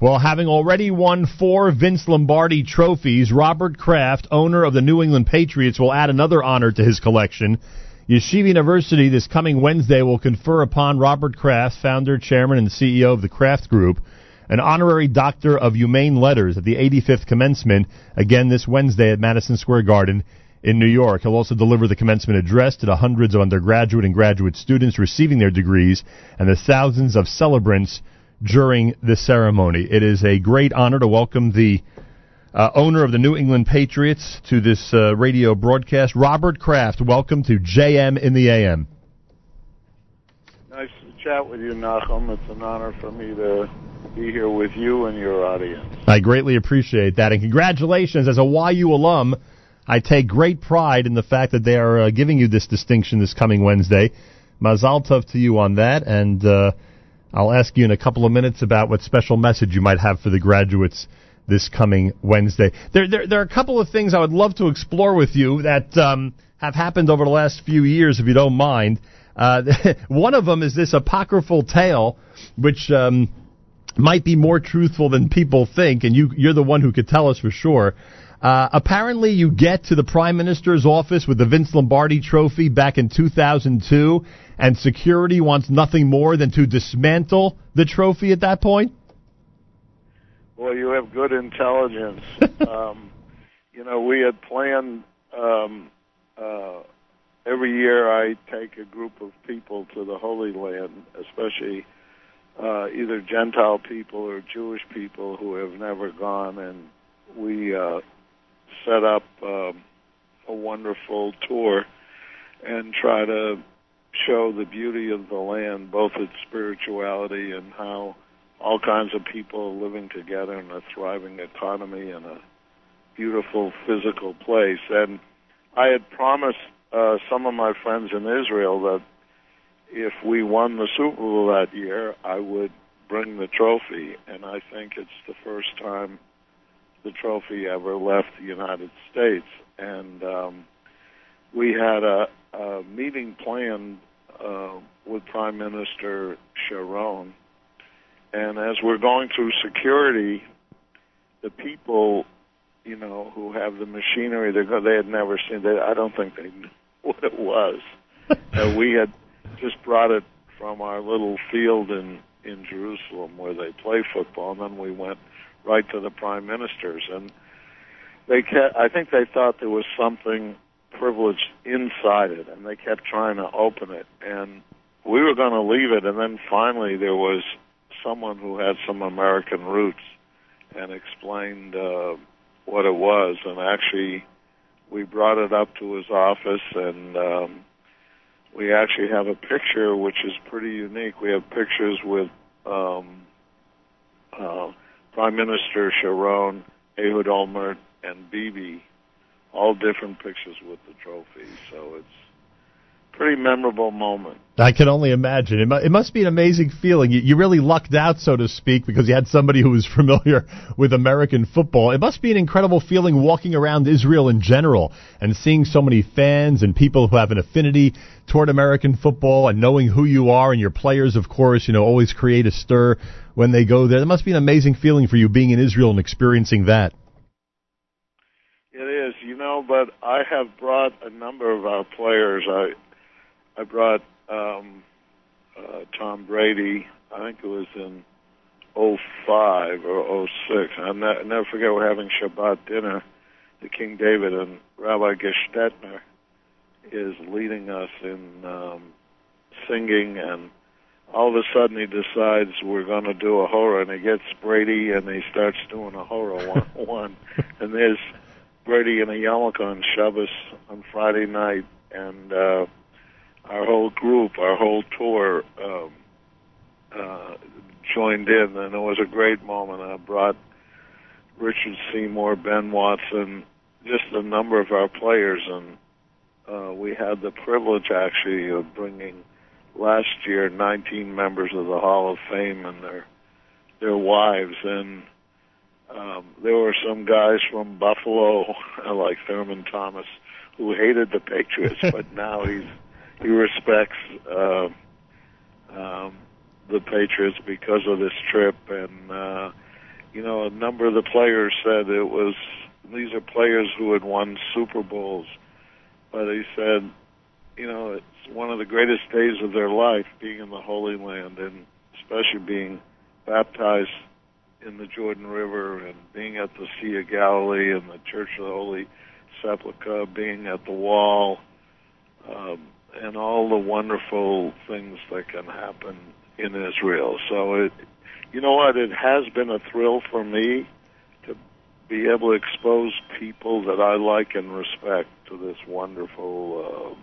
Well, having already won four Vince Lombardi trophies, Robert Kraft, owner of the New England Patriots, will add another honor to his collection. Yeshiva University this coming Wednesday will confer upon Robert Kraft, founder, chairman, and CEO of the Kraft Group, an honorary Doctor of Humane Letters at the 85th commencement, again this Wednesday at Madison Square Garden in New York. He'll also deliver the commencement address to the hundreds of undergraduate and graduate students receiving their degrees and the thousands of celebrants during the ceremony. It is a great honor to welcome the uh, owner of the New England Patriots to this uh, radio broadcast, Robert Kraft. Welcome to JM in the AM. Nice to chat with you, Nachum. It's an honor for me to be here with you and your audience. I greatly appreciate that, and congratulations as a YU alum. I take great pride in the fact that they are uh, giving you this distinction this coming Wednesday. Mazal tov to you on that, and uh, I'll ask you in a couple of minutes about what special message you might have for the graduates this coming Wednesday. There, there, there are a couple of things I would love to explore with you that um, have happened over the last few years, if you don't mind. Uh, one of them is this apocryphal tale, which um, might be more truthful than people think, and you, you're the one who could tell us for sure. Uh, apparently, you get to the prime minister's office with the Vince Lombardi Trophy back in 2002, and security wants nothing more than to dismantle the trophy at that point. Well, you have good intelligence. um, you know, we had planned. Um, uh, every year, I take a group of people to the Holy Land, especially uh, either Gentile people or Jewish people who have never gone, and we uh, set up um, a wonderful tour and try to show the beauty of the land, both its spirituality and how all kinds of people are living together in a thriving economy and a beautiful physical place. And I had promised uh, some of my friends in Israel that if we won the Super Bowl that year, I would bring the trophy. And I think it's the first time the trophy ever left the United States. And um, we had a, a meeting planned uh, with Prime Minister Sharon. And as we're going through security, the people, you know, who have the machinery, they they had never seen. They, I don't think they knew what it was. uh, we had just brought it from our little field in in Jerusalem where they play football, and then we went right to the prime ministers, and they kept. I think they thought there was something privileged inside it, and they kept trying to open it, and we were going to leave it, and then finally there was someone who had some American roots and explained uh, what it was, and actually we brought it up to his office and. Um, we actually have a picture which is pretty unique. We have pictures with um, uh, Prime Minister Sharon, Ehud Olmert, and Bibi, all different pictures with the trophy. So it's pretty memorable moment. I can only imagine. It, mu- it must be an amazing feeling. You, you really lucked out, so to speak, because you had somebody who was familiar with American football. It must be an incredible feeling walking around Israel in general and seeing so many fans and people who have an affinity toward American football and knowing who you are and your players, of course, you know, always create a stir when they go there. It must be an amazing feeling for you being in Israel and experiencing that. It is, you know, but I have brought a number of our players. I I brought um, uh, Tom Brady. I think it was in '05 or '06. I'll ne- never forget we're having Shabbat dinner. The King David and Rabbi Gestetner is leading us in um, singing, and all of a sudden he decides we're going to do a hora, and he gets Brady and he starts doing a hora one, one. and there's Brady in a yarmulke on Shabbos on Friday night, and uh, our whole group, our whole tour um, uh, joined in, and it was a great moment. I brought Richard Seymour, Ben Watson, just a number of our players, and uh, we had the privilege actually of bringing last year 19 members of the Hall of Fame and their their wives, and um, there were some guys from Buffalo like Thurman Thomas who hated the Patriots, but now he's he respects uh, um, the Patriots because of this trip, and uh, you know, a number of the players said it was these are players who had won Super Bowls, but he said, you know, it's one of the greatest days of their life being in the Holy Land and especially being baptized in the Jordan River and being at the Sea of Galilee and the Church of the Holy Sepulchre, being at the Wall, um, and all the wonderful things that can happen in Israel. So it, you know what, it has been a thrill for me to be able to expose people that I like and respect to this wonderful. Uh,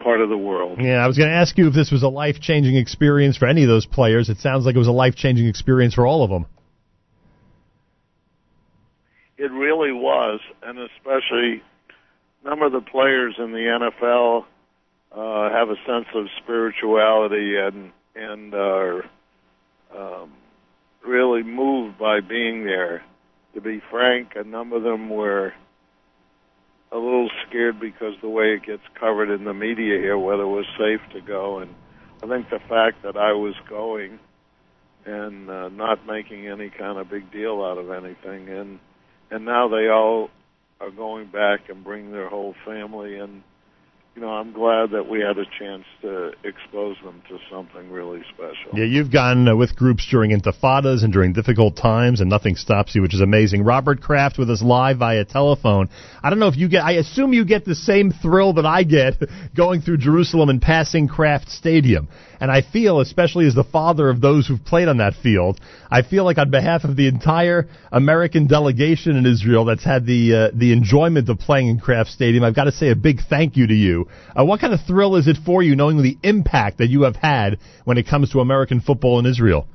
part of the world. Yeah, I was going to ask you if this was a life changing experience for any of those players. It sounds like it was a life changing experience for all of them. It really was, and especially number of the players in the NFL uh, have a sense of spirituality and and are um, really moved by being there. To be frank, a number of them were a little scared because the way it gets covered in the media here, whether it was safe to go. And I think the fact that I was going and uh, not making any kind of big deal out of anything, and and now they all are going back and bring their whole family and you know, I'm glad that we had a chance to expose them to something really special. Yeah, you've gone uh, with groups during intifadas and during difficult times, and nothing stops you, which is amazing. Robert Kraft with us live via telephone. I don't know if you get, I assume you get the same thrill that I get going through Jerusalem and passing Kraft Stadium. And I feel, especially as the father of those who've played on that field, I feel like on behalf of the entire American delegation in Israel that's had the uh, the enjoyment of playing in Kraft Stadium, I've got to say a big thank you to you. Uh, what kind of thrill is it for you knowing the impact that you have had when it comes to American football in Israel?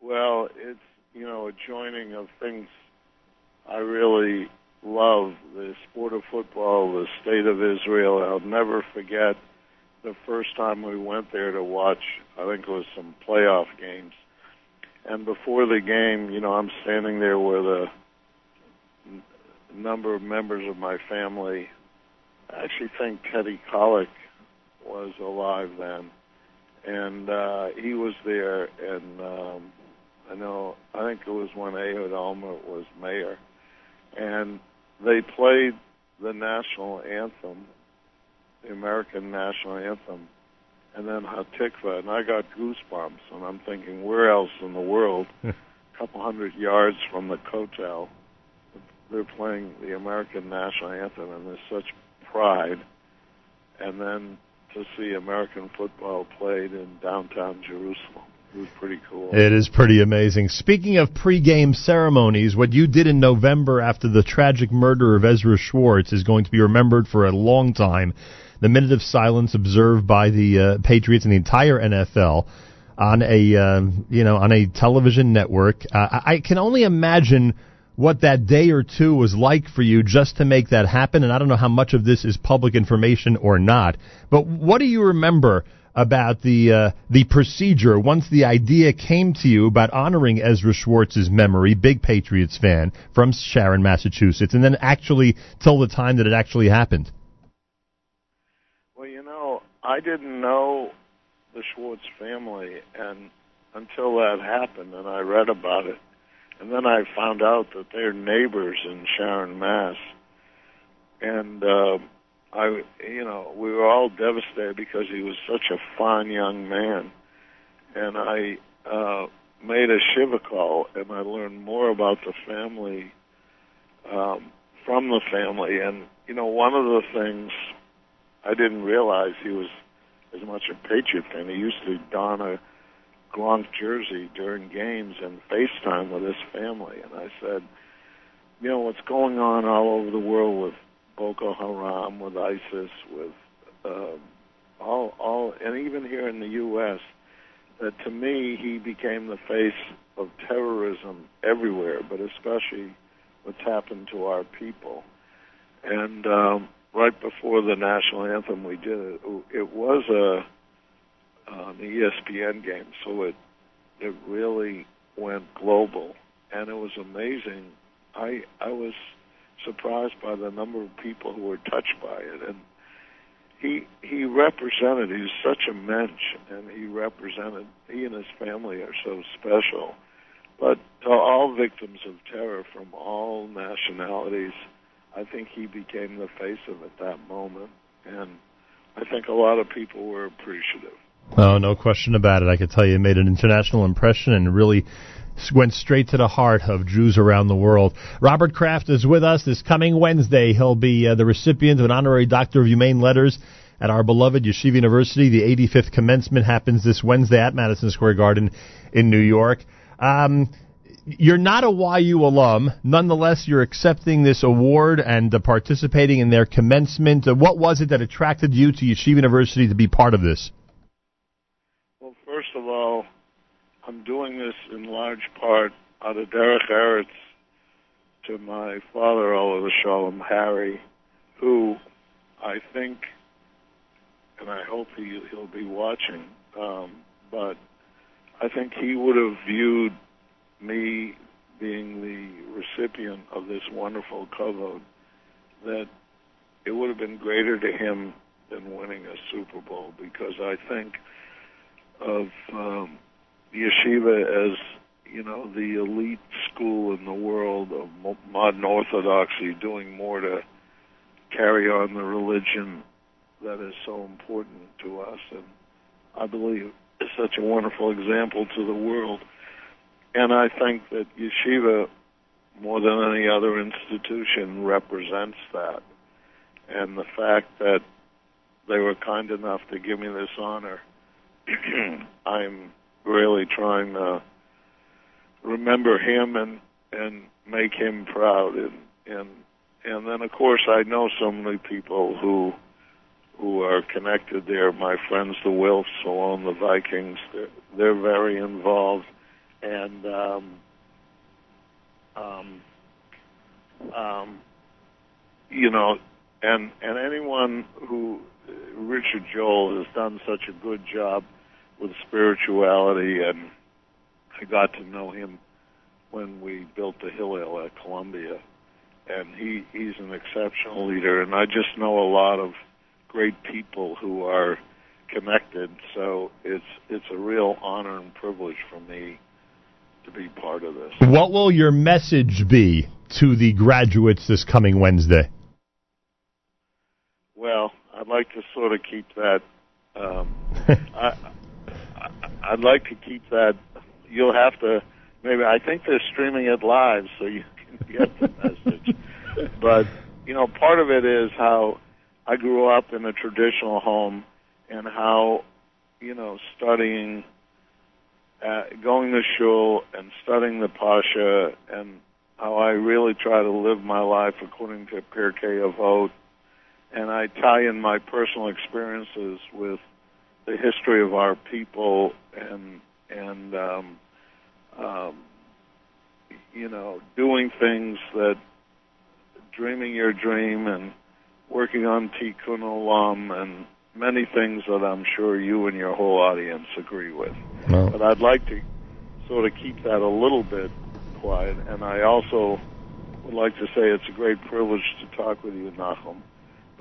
Well, it's you know a joining of things I really love the sport of football, the state of Israel. I'll never forget the first time we went there to watch, I think it was some playoff games. And before the game, you know, I'm standing there with a number of members of my family. I actually think Teddy Kollek was alive then. And uh, he was there, and um, I know, I think it was when Ehud Olmert was mayor. And they played the national anthem the American national anthem, and then Hatikva, and I got goosebumps, and I'm thinking, where else in the world, a couple hundred yards from the Kotel, they're playing the American national anthem, and there's such pride, and then to see American football played in downtown Jerusalem. It was pretty cool. It is pretty amazing. Speaking of pregame ceremonies, what you did in November after the tragic murder of Ezra Schwartz is going to be remembered for a long time the minute of silence observed by the uh, Patriots and the entire NFL on a uh, you know on a television network. Uh, I can only imagine what that day or two was like for you just to make that happen. And I don't know how much of this is public information or not. But what do you remember? About the uh, the procedure once the idea came to you about honoring Ezra Schwartz's memory, big Patriots fan from Sharon, Massachusetts, and then actually till the time that it actually happened. Well, you know, I didn't know the Schwartz family, and until that happened, and I read about it, and then I found out that they're neighbors in Sharon, Mass. And uh, I, you know, we were all devastated because he was such a fine young man, and I uh, made a shiva call, and I learned more about the family um, from the family. And you know, one of the things I didn't realize he was as much a Patriot fan. He used to don a Gronk jersey during games and FaceTime with his family. And I said, you know, what's going on all over the world with Boko Haram, with ISIS, with uh, all, all, and even here in the U.S. That to me, he became the face of terrorism everywhere, but especially what's happened to our people. And um, right before the national anthem we did it. It was a an ESPN game, so it it really went global, and it was amazing. I I was surprised by the number of people who were touched by it, and he he represented. He's such a mensch, and he represented. He and his family are so special. but to all victims of terror from all nationalities, I think he became the face of it that moment, and I think a lot of people were appreciative. Oh, no question about it. I can tell you, it made an international impression and really went straight to the heart of Jews around the world. Robert Kraft is with us this coming Wednesday. He'll be uh, the recipient of an honorary Doctor of Humane Letters at our beloved Yeshiva University. The 85th commencement happens this Wednesday at Madison Square Garden in New York. Um, you're not a YU alum. Nonetheless, you're accepting this award and uh, participating in their commencement. Uh, what was it that attracted you to Yeshiva University to be part of this? Well, first of all, I'm doing this in large part out of Derech Eretz to my father, Oliver Shalom Harry, who I think, and I hope he, he'll be watching, um, but I think he would have viewed me being the recipient of this wonderful kavod that it would have been greater to him than winning a Super Bowl because I think of um, yeshiva as you know the elite school in the world of modern orthodoxy, doing more to carry on the religion that is so important to us, and I believe is such a wonderful example to the world. And I think that yeshiva, more than any other institution, represents that. And the fact that they were kind enough to give me this honor, I'm really trying to remember him and and make him proud and and and then of course I know so many people who who are connected there. My friends the Wilfs own the Vikings, they're, they're very involved and um um um you know and and anyone who Richard Joel has done such a good job with spirituality, and I got to know him when we built the Hillel at Columbia, and he he's an exceptional leader, and I just know a lot of great people who are connected. So it's it's a real honor and privilege for me to be part of this. What will your message be to the graduates this coming Wednesday? Well, I'd like to sort of keep that. Um, I, I'd like to keep that. You'll have to maybe. I think they're streaming it live, so you can get the message. But you know, part of it is how I grew up in a traditional home, and how you know studying, uh, going to shul and studying the parsha, and how I really try to live my life according to Pirkei Avot, and I tie in my personal experiences with the history of our people and and um, um, you know doing things that dreaming your dream and working on tikkun olam and many things that I'm sure you and your whole audience agree with. But I'd like to sort of keep that a little bit quiet, and I also would like to say it's a great privilege to talk with you,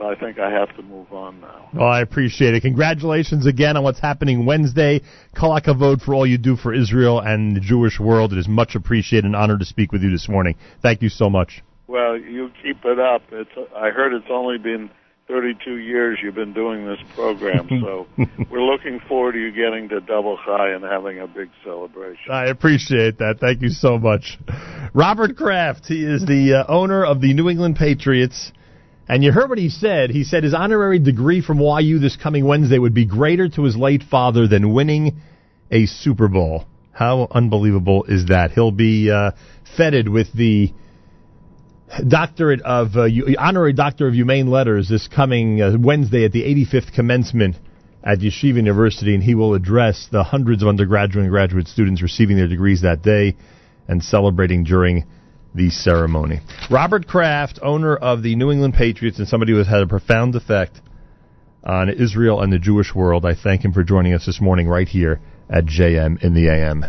Nachum. I think I have to move on now. Well, I appreciate it. Congratulations again on what's happening Wednesday. Kol hakavod for all you do for Israel and the Jewish world. It is much appreciated and honored to speak with you this morning. Thank you so much. Well, you keep it up. It's I heard it's only been 32 years you've been doing this program, so we're looking forward to you getting to Double Chai and having a big celebration. I appreciate that. Thank you so much. Robert Kraft, he is the uh, owner of the New England Patriots. And you heard what he said. He said his honorary degree from YU this coming Wednesday would be greater to his late father than winning a Super Bowl. How unbelievable is that? He'll be uh, feted with the doctorate of uh, honorary doctor of humane letters this coming uh, Wednesday at the 85th commencement at Yeshiva University, and he will address the hundreds of undergraduate and graduate students receiving their degrees that day and celebrating during the ceremony. Robert Kraft, owner of the New England Patriots and somebody who has had a profound effect on Israel and the Jewish world, I thank him for joining us this morning right here at JM in the AM.